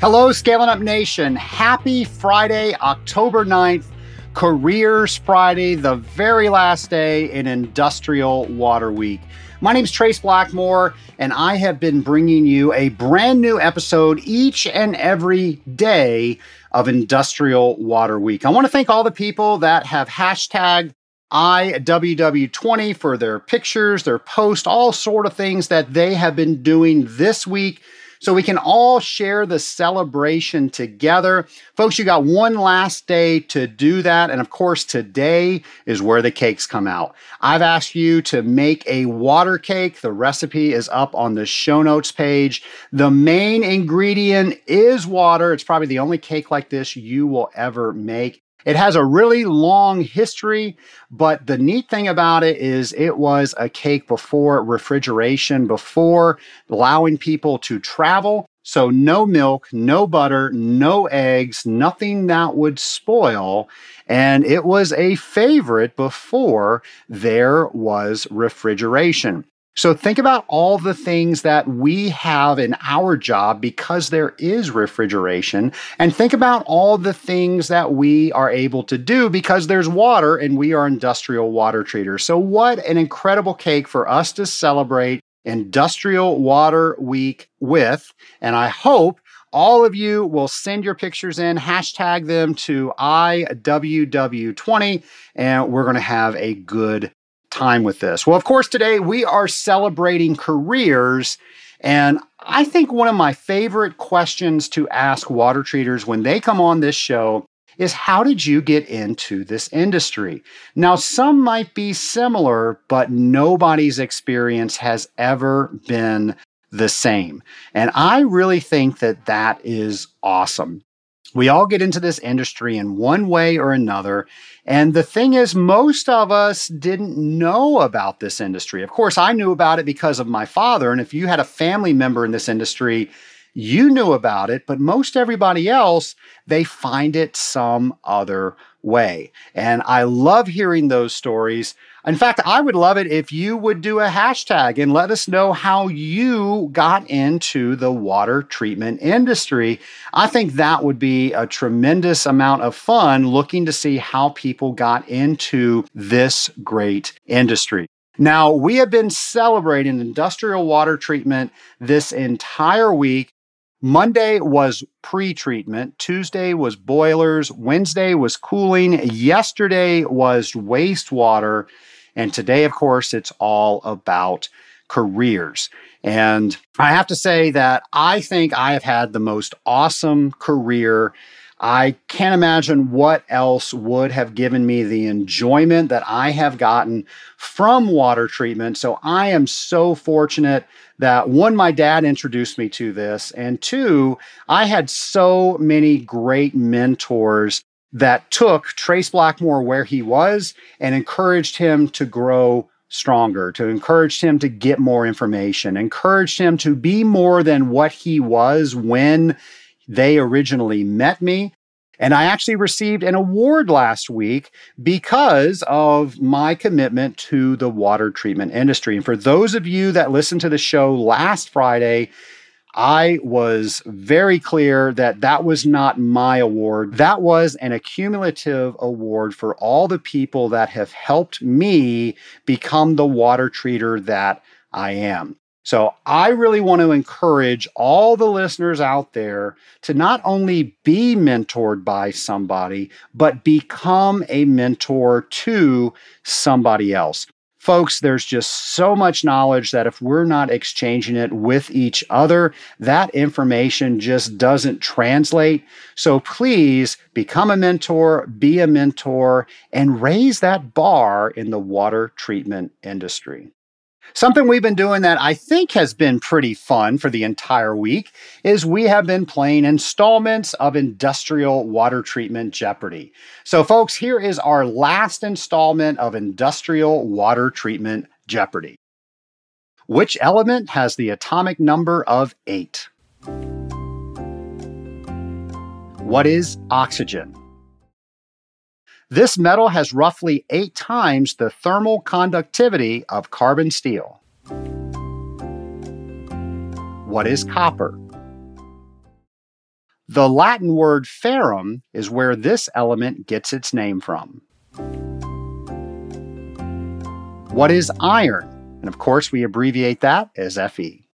Hello, Scaling Up Nation. Happy Friday, October 9th, Careers Friday, the very last day in Industrial Water Week. My name is Trace Blackmore, and I have been bringing you a brand new episode each and every day of Industrial Water Week. I want to thank all the people that have hashtagged IWW20 for their pictures, their posts, all sort of things that they have been doing this week so we can all share the celebration together. Folks, you got one last day to do that. And of course, today is where the cakes come out. I've asked you to make a water cake. The recipe is up on the show notes page. The main ingredient is water. It's probably the only cake like this you will ever make. It has a really long history, but the neat thing about it is it was a cake before refrigeration, before allowing people to travel. So, no milk, no butter, no eggs, nothing that would spoil. And it was a favorite before there was refrigeration. So think about all the things that we have in our job because there is refrigeration, and think about all the things that we are able to do because there's water and we are industrial water treaters. So, what an incredible cake for us to celebrate Industrial Water Week with. And I hope all of you will send your pictures in, hashtag them to IWW20, and we're going to have a good time with this? Well, of course, today we are celebrating careers. And I think one of my favorite questions to ask water treaters when they come on this show is how did you get into this industry? Now, some might be similar, but nobody's experience has ever been the same. And I really think that that is awesome. We all get into this industry in one way or another. And the thing is, most of us didn't know about this industry. Of course, I knew about it because of my father. And if you had a family member in this industry, you knew about it, but most everybody else, they find it some other way. And I love hearing those stories. In fact, I would love it if you would do a hashtag and let us know how you got into the water treatment industry. I think that would be a tremendous amount of fun looking to see how people got into this great industry. Now, we have been celebrating industrial water treatment this entire week. Monday was pre treatment. Tuesday was boilers. Wednesday was cooling. Yesterday was wastewater. And today, of course, it's all about careers. And I have to say that I think I have had the most awesome career. I can't imagine what else would have given me the enjoyment that I have gotten from water treatment. So I am so fortunate that one, my dad introduced me to this, and two, I had so many great mentors that took Trace Blackmore where he was and encouraged him to grow stronger, to encourage him to get more information, encouraged him to be more than what he was when they originally met me. And I actually received an award last week because of my commitment to the water treatment industry. And for those of you that listened to the show last Friday, I was very clear that that was not my award. That was an accumulative award for all the people that have helped me become the water treater that I am. So I really want to encourage all the listeners out there to not only be mentored by somebody, but become a mentor to somebody else. Folks, there's just so much knowledge that if we're not exchanging it with each other, that information just doesn't translate. So please become a mentor, be a mentor, and raise that bar in the water treatment industry. Something we've been doing that I think has been pretty fun for the entire week is we have been playing installments of Industrial Water Treatment Jeopardy. So, folks, here is our last installment of Industrial Water Treatment Jeopardy. Which element has the atomic number of eight? What is oxygen? This metal has roughly eight times the thermal conductivity of carbon steel. What is copper? The Latin word ferrum is where this element gets its name from. What is iron? And of course, we abbreviate that as Fe.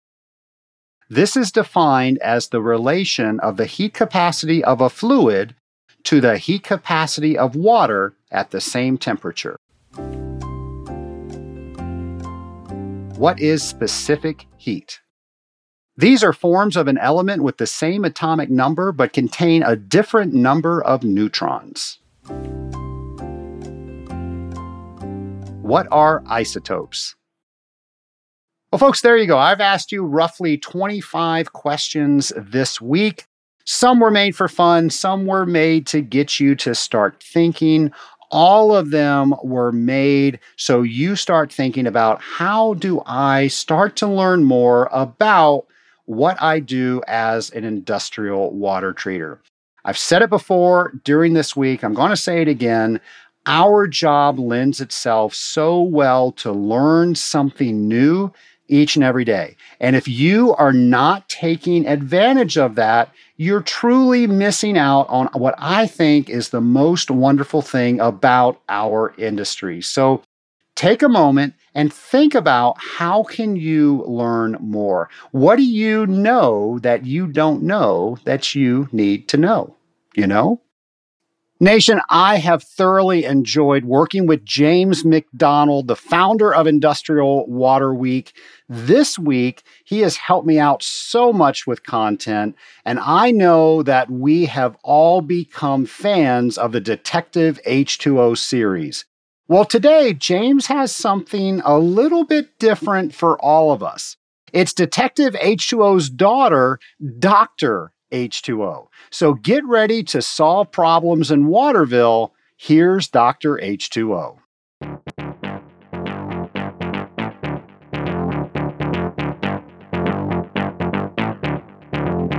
This is defined as the relation of the heat capacity of a fluid to the heat capacity of water at the same temperature. What is specific heat? These are forms of an element with the same atomic number but contain a different number of neutrons. What are isotopes? Well, folks, there you go. I've asked you roughly 25 questions this week. Some were made for fun, some were made to get you to start thinking. All of them were made so you start thinking about how do I start to learn more about what I do as an industrial water treater. I've said it before during this week. I'm going to say it again. Our job lends itself so well to learn something new each and every day. And if you are not taking advantage of that, you're truly missing out on what I think is the most wonderful thing about our industry. So take a moment and think about how can you learn more? What do you know that you don't know that you need to know? You know? Nation, I have thoroughly enjoyed working with James McDonald, the founder of Industrial Water Week. This week, he has helped me out so much with content, and I know that we have all become fans of the Detective H2O series. Well, today, James has something a little bit different for all of us. It's Detective H2O's daughter, Dr. H2O. So get ready to solve problems in Waterville. Here's Dr. H2O.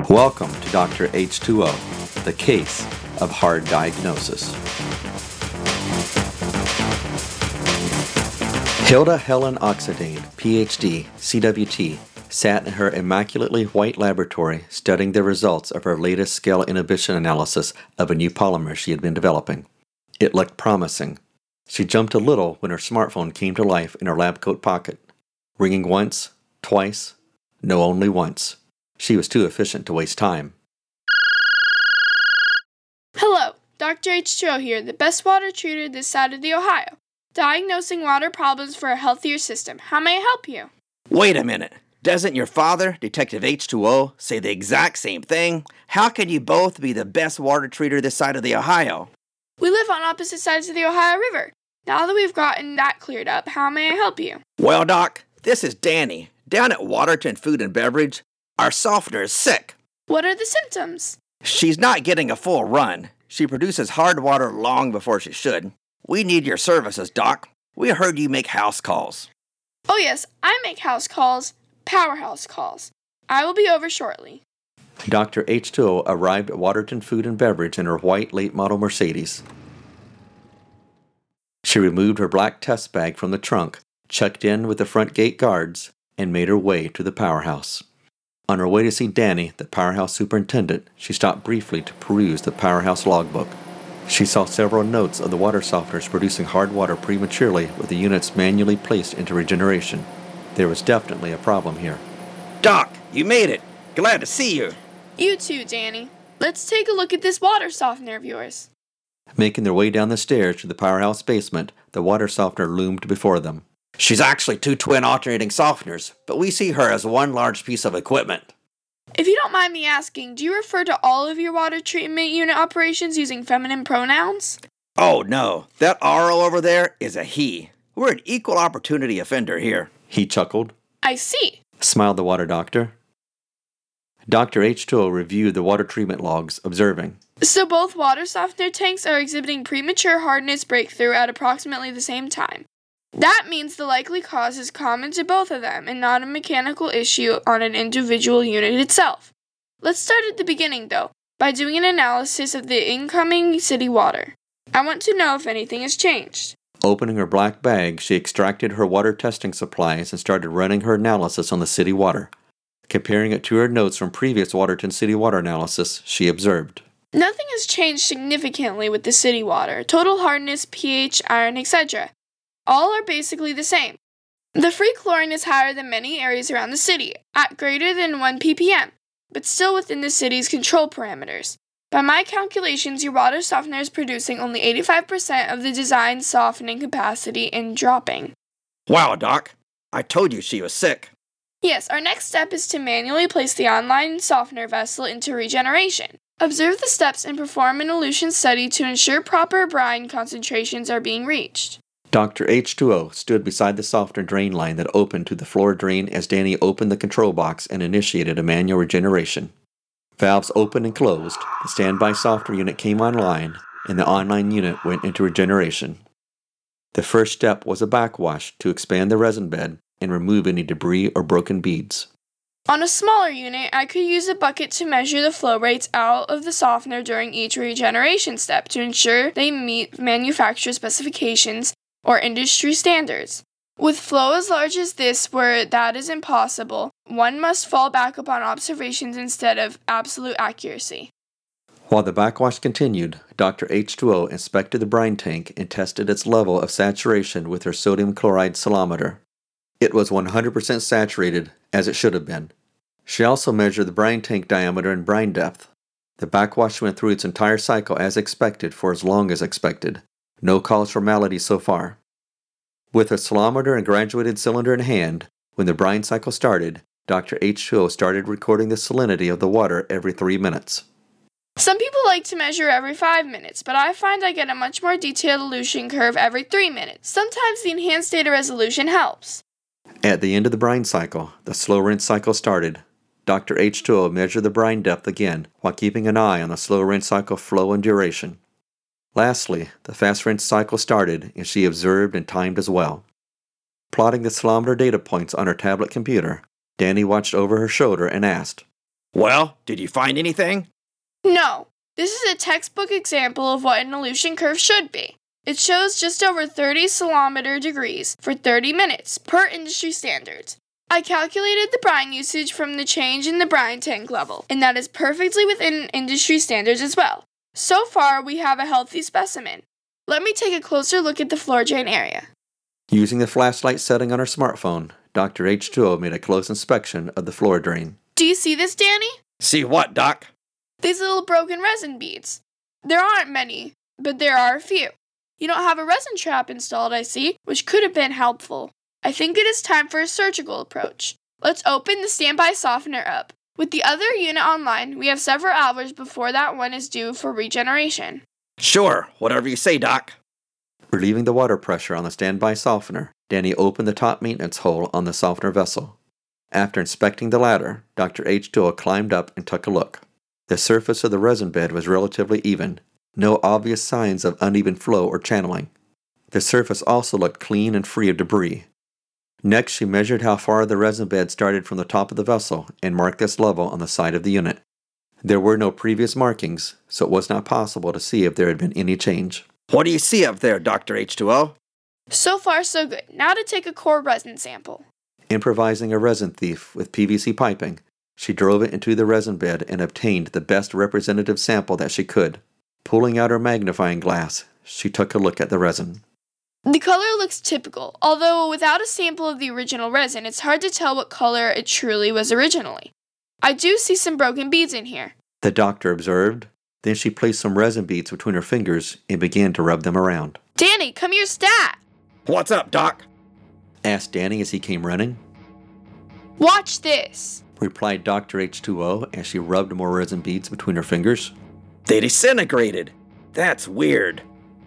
Welcome to Dr. H2O, the case of hard diagnosis. Hilda Helen Oxidane, PhD, CWT, sat in her immaculately white laboratory studying the results of her latest scale inhibition analysis of a new polymer she had been developing. It looked promising. She jumped a little when her smartphone came to life in her lab coat pocket, ringing once, twice, no, only once. She was too efficient to waste time. Hello, Dr. H2O here, the best water treater this side of the Ohio. Diagnosing water problems for a healthier system. How may I help you? Wait a minute. Doesn't your father, Detective H2O, say the exact same thing? How can you both be the best water treater this side of the Ohio? We live on opposite sides of the Ohio River. Now that we've gotten that cleared up, how may I help you? Well, Doc, this is Danny. Down at Waterton Food and Beverage, our softener is sick. What are the symptoms? She's not getting a full run. She produces hard water long before she should. We need your services, Doc. We heard you make house calls. Oh, yes, I make house calls. Powerhouse calls. I will be over shortly. Dr. H2O arrived at Waterton Food and Beverage in her white late model Mercedes. She removed her black test bag from the trunk, checked in with the front gate guards, and made her way to the powerhouse. On her way to see Danny, the powerhouse superintendent, she stopped briefly to peruse the powerhouse logbook. She saw several notes of the water softeners producing hard water prematurely with the units manually placed into regeneration. There was definitely a problem here. Doc, you made it. Glad to see you. You too, Danny. Let's take a look at this water softener of yours. Making their way down the stairs to the powerhouse basement, the water softener loomed before them. She's actually two twin alternating softeners, but we see her as one large piece of equipment. If you don't mind me asking, do you refer to all of your water treatment unit operations using feminine pronouns? Oh no, that RO over there is a he. We're an equal opportunity offender here. He chuckled. I see, smiled the water doctor. Dr. H2O reviewed the water treatment logs, observing. So both water softener tanks are exhibiting premature hardness breakthrough at approximately the same time. That means the likely cause is common to both of them and not a mechanical issue on an individual unit itself. Let's start at the beginning, though, by doing an analysis of the incoming city water. I want to know if anything has changed. Opening her black bag, she extracted her water testing supplies and started running her analysis on the city water. Comparing it to her notes from previous Waterton City water analysis, she observed Nothing has changed significantly with the city water total hardness, pH, iron, etc. All are basically the same. The free chlorine is higher than many areas around the city, at greater than 1 ppm, but still within the city's control parameters. By my calculations, your water softener is producing only 85% of the designed softening capacity and dropping. Wow, Doc. I told you she was sick. Yes, our next step is to manually place the online softener vessel into regeneration. Observe the steps and perform an elution study to ensure proper brine concentrations are being reached. Dr. H2O stood beside the softener drain line that opened to the floor drain as Danny opened the control box and initiated a manual regeneration. Valves opened and closed, the standby softener unit came online, and the online unit went into regeneration. The first step was a backwash to expand the resin bed and remove any debris or broken beads. On a smaller unit, I could use a bucket to measure the flow rates out of the softener during each regeneration step to ensure they meet manufacturer specifications or industry standards. With flow as large as this, where that is impossible, one must fall back upon observations instead of absolute accuracy. While the backwash continued, Dr. H2O inspected the brine tank and tested its level of saturation with her sodium chloride salometer. It was 100% saturated, as it should have been. She also measured the brine tank diameter and brine depth. The backwash went through its entire cycle as expected for as long as expected. No cause for malady so far. With a salometer and graduated cylinder in hand, when the brine cycle started, Dr. H2O started recording the salinity of the water every three minutes. Some people like to measure every 5 minutes, but I find I get a much more detailed elution curve every 3 minutes. Sometimes the enhanced data resolution helps. At the end of the brine cycle, the slow rinse cycle started. Dr. H2O measured the brine depth again while keeping an eye on the slow rinse cycle flow and duration. Lastly, the fast rinse cycle started and she observed and timed as well. Plotting the salometer data points on her tablet computer, Danny watched over her shoulder and asked, Well, did you find anything? No, this is a textbook example of what an elution curve should be. It shows just over 30 salometer degrees for 30 minutes per industry standards. I calculated the brine usage from the change in the brine tank level, and that is perfectly within industry standards as well. So far, we have a healthy specimen. Let me take a closer look at the floor drain area. Using the flashlight setting on her smartphone, Dr. H2O made a close inspection of the floor drain. Do you see this, Danny? See what, Doc? These little broken resin beads. There aren't many, but there are a few. You don't have a resin trap installed, I see, which could have been helpful. I think it is time for a surgical approach. Let's open the standby softener up. With the other unit online, we have several hours before that one is due for regeneration. Sure, whatever you say, Doc. Relieving the water pressure on the standby softener, Danny opened the top maintenance hole on the softener vessel. After inspecting the ladder, Dr. H2O climbed up and took a look. The surface of the resin bed was relatively even, no obvious signs of uneven flow or channeling. The surface also looked clean and free of debris. Next, she measured how far the resin bed started from the top of the vessel and marked this level on the side of the unit. There were no previous markings, so it was not possible to see if there had been any change. What do you see up there, Dr. H2O? So far, so good. Now to take a core resin sample. Improvising a resin thief with PVC piping, she drove it into the resin bed and obtained the best representative sample that she could. Pulling out her magnifying glass, she took a look at the resin. The color looks typical, although without a sample of the original resin, it's hard to tell what color it truly was originally. I do see some broken beads in here. The doctor observed. Then she placed some resin beads between her fingers and began to rub them around. Danny, come here, stat! What's up, Doc? Asked Danny as he came running. Watch this! Replied Dr. H2O as she rubbed more resin beads between her fingers. They disintegrated. That's weird.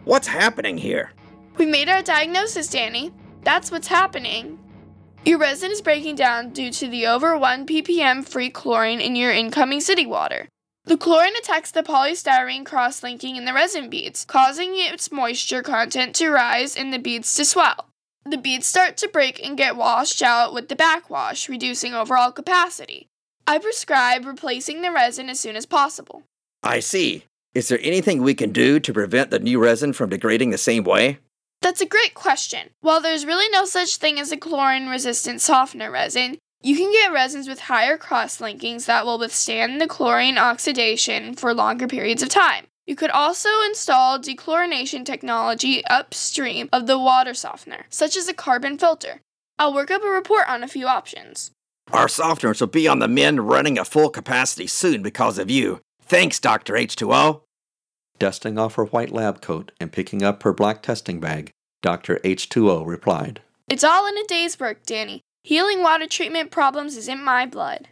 What's happening here? We made our diagnosis, Danny. That's what's happening. Your resin is breaking down due to the over 1 ppm free chlorine in your incoming city water. The chlorine attacks the polystyrene cross linking in the resin beads, causing its moisture content to rise and the beads to swell. The beads start to break and get washed out with the backwash, reducing overall capacity. I prescribe replacing the resin as soon as possible. I see. Is there anything we can do to prevent the new resin from degrading the same way? That's a great question. While there's really no such thing as a chlorine resistant softener resin, You can get resins with higher cross linkings that will withstand the chlorine oxidation for longer periods of time. You could also install dechlorination technology upstream of the water softener, such as a carbon filter. I'll work up a report on a few options. Our softeners will be on the mend running at full capacity soon because of you. Thanks, Dr. H2O. Dusting off her white lab coat and picking up her black testing bag, Dr. H2O replied, It's all in a day's work, Danny. Healing water treatment problems is in my blood.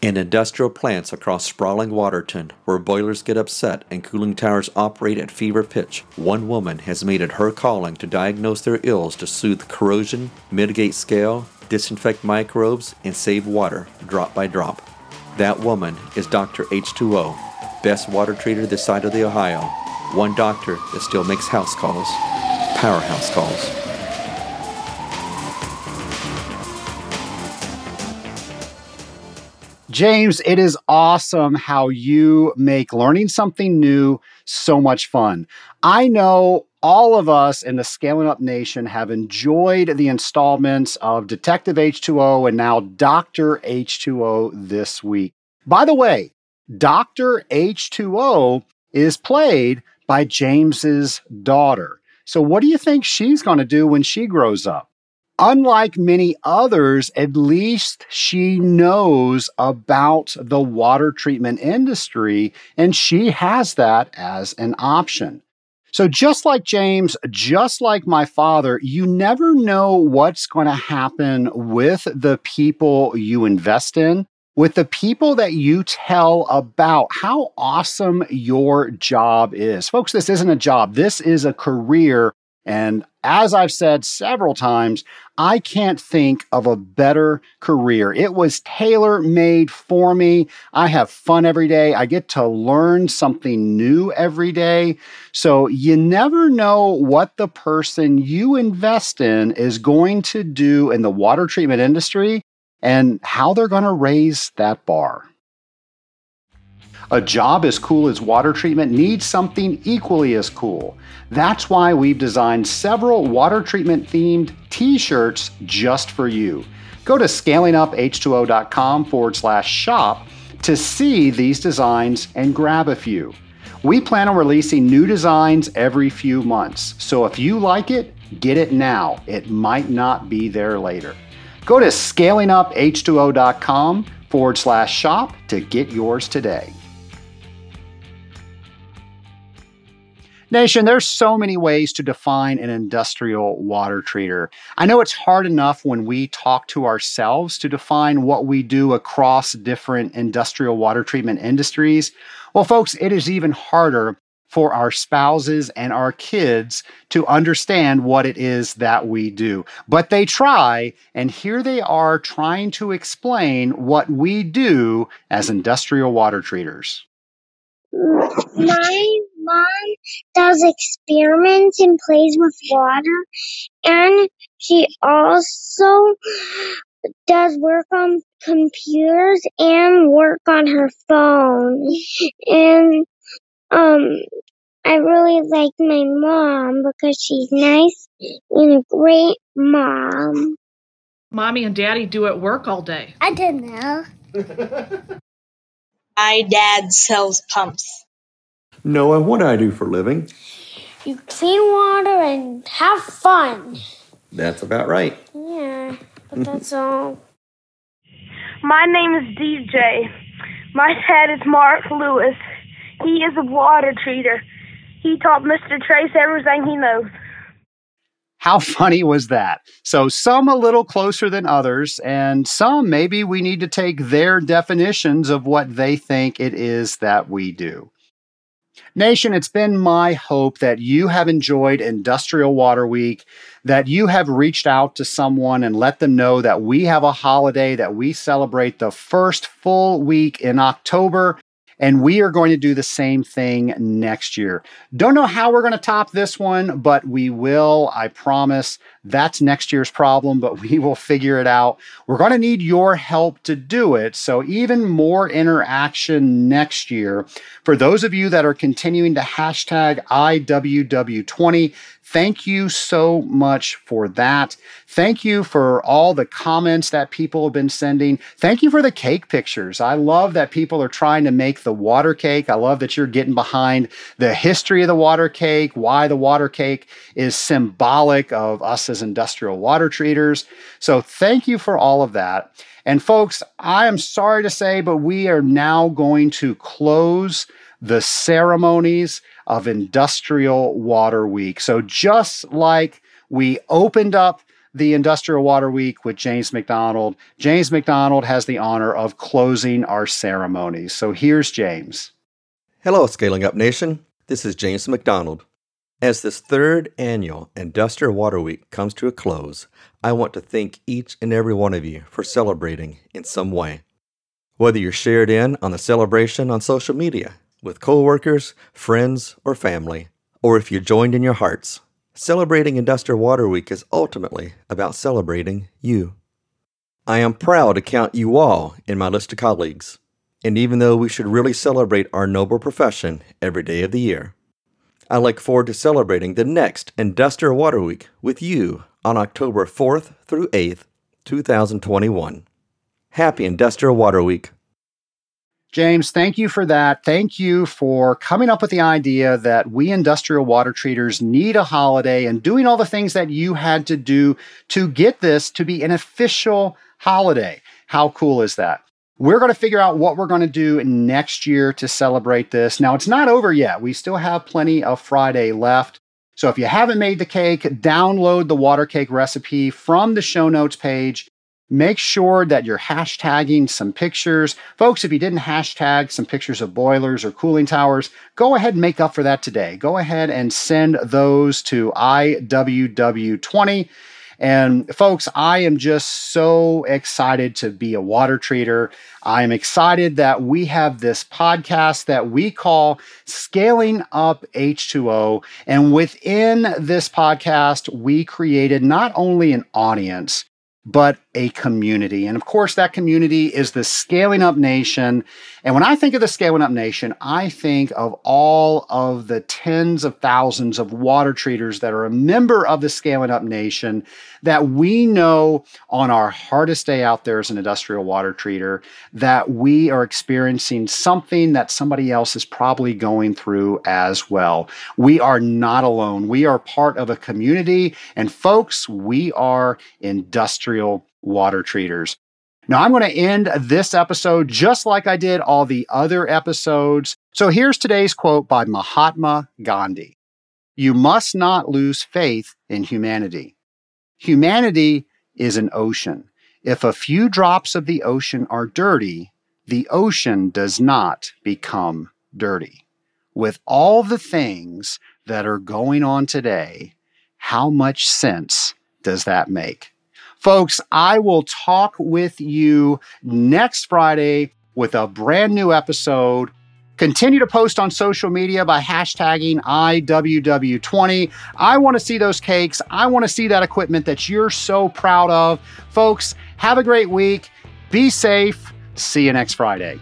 In industrial plants across sprawling Waterton, where boilers get upset and cooling towers operate at fever pitch, one woman has made it her calling to diagnose their ills to soothe corrosion, mitigate scale, disinfect microbes, and save water drop by drop. That woman is Dr. H2O, best water treater this side of the Ohio. One doctor that still makes house calls, powerhouse calls. James, it is awesome how you make learning something new so much fun. I know all of us in the Scaling Up Nation have enjoyed the installments of Detective H2O and now Dr. H2O this week. By the way, Dr. H2O is played by James's daughter. So, what do you think she's going to do when she grows up? Unlike many others, at least she knows about the water treatment industry, and she has that as an option. So, just like James, just like my father, you never know what's going to happen with the people you invest in, with the people that you tell about how awesome your job is. Folks, this isn't a job, this is a career. And as I've said several times, I can't think of a better career. It was tailor made for me. I have fun every day. I get to learn something new every day. So you never know what the person you invest in is going to do in the water treatment industry and how they're going to raise that bar. A job as cool as water treatment needs something equally as cool. That's why we've designed several water treatment themed t shirts just for you. Go to scalinguph2o.com forward slash shop to see these designs and grab a few. We plan on releasing new designs every few months, so if you like it, get it now. It might not be there later. Go to scalinguph2o.com forward slash shop to get yours today. Nation, there's so many ways to define an industrial water treater. I know it's hard enough when we talk to ourselves to define what we do across different industrial water treatment industries. Well, folks, it is even harder for our spouses and our kids to understand what it is that we do. But they try, and here they are trying to explain what we do as industrial water treaters. My mom does experiments and plays with water, and she also does work on computers and work on her phone. And um, I really like my mom because she's nice and a great mom. Mommy and Daddy do at work all day. I don't know. My dad sells pumps. Noah, what do I do for a living? You clean water and have fun. That's about right. Yeah, but that's all. My name is DJ. My dad is Mark Lewis. He is a water treater. He taught Mr. Trace everything he knows. How funny was that? So, some a little closer than others, and some maybe we need to take their definitions of what they think it is that we do. Nation, it's been my hope that you have enjoyed Industrial Water Week, that you have reached out to someone and let them know that we have a holiday, that we celebrate the first full week in October, and we are going to do the same thing next year. Don't know how we're going to top this one, but we will. I promise. That's next year's problem, but we will figure it out. We're going to need your help to do it. So, even more interaction next year. For those of you that are continuing to hashtag IWW20, Thank you so much for that. Thank you for all the comments that people have been sending. Thank you for the cake pictures. I love that people are trying to make the water cake. I love that you're getting behind the history of the water cake, why the water cake is symbolic of us as industrial water treaters. So, thank you for all of that. And, folks, I am sorry to say, but we are now going to close the ceremonies of Industrial Water Week. So, just like we opened up the Industrial Water Week with James McDonald, James McDonald has the honor of closing our ceremonies. So, here's James. Hello, Scaling Up Nation. This is James McDonald. As this third annual Industrial Water Week comes to a close, I want to thank each and every one of you for celebrating in some way. Whether you're shared in on the celebration on social media, with coworkers, friends, or family, or if you joined in your hearts. Celebrating Industrial Water Week is ultimately about celebrating you. I am proud to count you all in my list of colleagues, and even though we should really celebrate our noble profession every day of the year, I look forward to celebrating the next Industrial Water Week with you on October 4th through 8th, 2021. Happy Industrial Water Week! James, thank you for that. Thank you for coming up with the idea that we industrial water treaters need a holiday and doing all the things that you had to do to get this to be an official holiday. How cool is that? We're going to figure out what we're going to do next year to celebrate this. Now, it's not over yet. We still have plenty of Friday left. So if you haven't made the cake, download the water cake recipe from the show notes page Make sure that you're hashtagging some pictures. Folks, if you didn't hashtag some pictures of boilers or cooling towers, go ahead and make up for that today. Go ahead and send those to IWW20. And folks, I am just so excited to be a water treater. I am excited that we have this podcast that we call Scaling Up H2O. And within this podcast, we created not only an audience, but a community. And of course, that community is the Scaling Up Nation. And when I think of the Scaling Up Nation, I think of all of the tens of thousands of water treaters that are a member of the Scaling Up Nation that we know on our hardest day out there as an industrial water treater that we are experiencing something that somebody else is probably going through as well. We are not alone. We are part of a community. And folks, we are industrial water treaters. Now, I'm going to end this episode just like I did all the other episodes. So here's today's quote by Mahatma Gandhi You must not lose faith in humanity. Humanity is an ocean. If a few drops of the ocean are dirty, the ocean does not become dirty. With all the things that are going on today, how much sense does that make? Folks, I will talk with you next Friday with a brand new episode. Continue to post on social media by hashtagging IWW20. I want to see those cakes. I want to see that equipment that you're so proud of. Folks, have a great week. Be safe. See you next Friday.